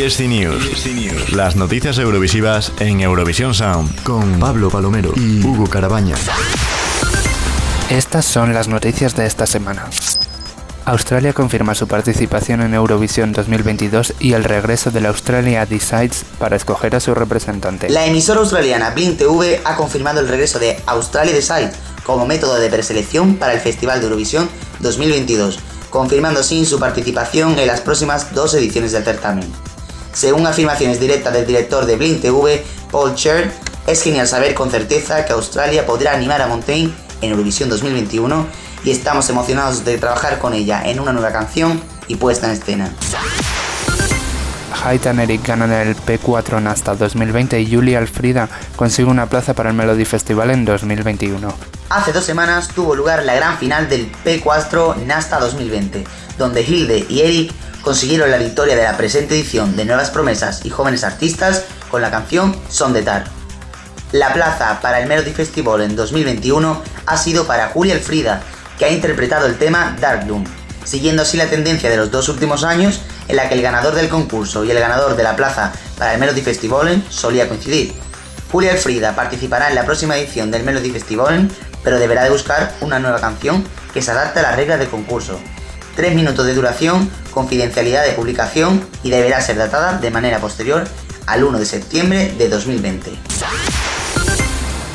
ESC News. Las noticias eurovisivas en Eurovisión Sound con Pablo Palomero y Hugo Carabaña. Estas son las noticias de esta semana. Australia confirma su participación en Eurovisión 2022 y el regreso de la Australia Decides para escoger a su representante. La emisora australiana Blink TV ha confirmado el regreso de Australia Decides como método de preselección para el Festival de Eurovisión 2022, confirmando así su participación en las próximas dos ediciones del certamen. Según afirmaciones directas del director de Blink TV, Paul Cher, es genial saber con certeza que Australia podrá animar a Montaigne en Eurovisión 2021 y estamos emocionados de trabajar con ella en una nueva canción y puesta en escena. Haidt Eric ganan el P4 Nasta 2020 y Julia Alfrida consigue una plaza para el Melody Festival en 2021. Hace dos semanas tuvo lugar la gran final del P4 Nasta 2020, donde Hilde y Eric consiguieron la victoria de la presente edición de Nuevas Promesas y Jóvenes Artistas con la canción Son de Tar. La plaza para el Melody Festival en 2021 ha sido para Julia Alfrida, que ha interpretado el tema Dark Doom, siguiendo así la tendencia de los dos últimos años en la que el ganador del concurso y el ganador de la plaza para el Melody Festival solía coincidir. Julia Alfrida participará en la próxima edición del Melody Festival, pero deberá de buscar una nueva canción que se adapte a las reglas del concurso. Tres minutos de duración, confidencialidad de publicación y deberá ser datada de manera posterior al 1 de septiembre de 2020.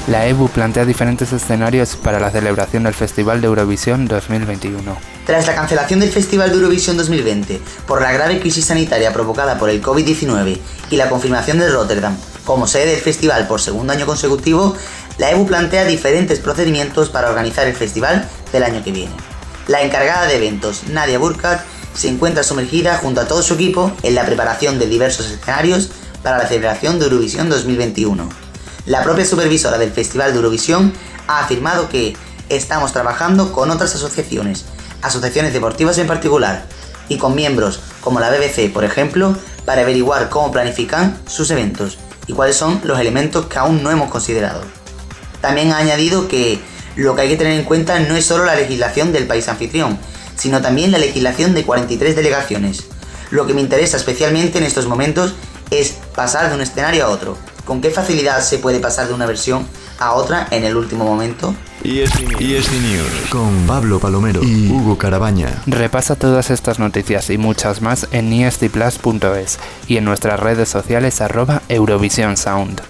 La EBU plantea diferentes escenarios para la celebración del Festival de Eurovisión 2021. Tras la cancelación del Festival de Eurovisión 2020 por la grave crisis sanitaria provocada por el COVID-19 y la confirmación de Rotterdam como sede del festival por segundo año consecutivo, la EBU plantea diferentes procedimientos para organizar el festival del año que viene. La encargada de eventos, Nadia Burkhardt, se encuentra sumergida junto a todo su equipo en la preparación de diversos escenarios para la celebración de Eurovisión 2021 la propia supervisora del Festival de Eurovisión ha afirmado que estamos trabajando con otras asociaciones, asociaciones deportivas en particular, y con miembros como la BBC, por ejemplo, para averiguar cómo planifican sus eventos y cuáles son los elementos que aún no hemos considerado. También ha añadido que lo que hay que tener en cuenta no es solo la legislación del país anfitrión, sino también la legislación de 43 delegaciones. Lo que me interesa especialmente en estos momentos es pasar de un escenario a otro, ¿Con qué facilidad se puede pasar de una versión a otra en el último momento? ESC News con Pablo Palomero y Hugo Carabaña. Repasa todas estas noticias y muchas más en escplus.es y en nuestras redes sociales arroba Eurovisión Sound.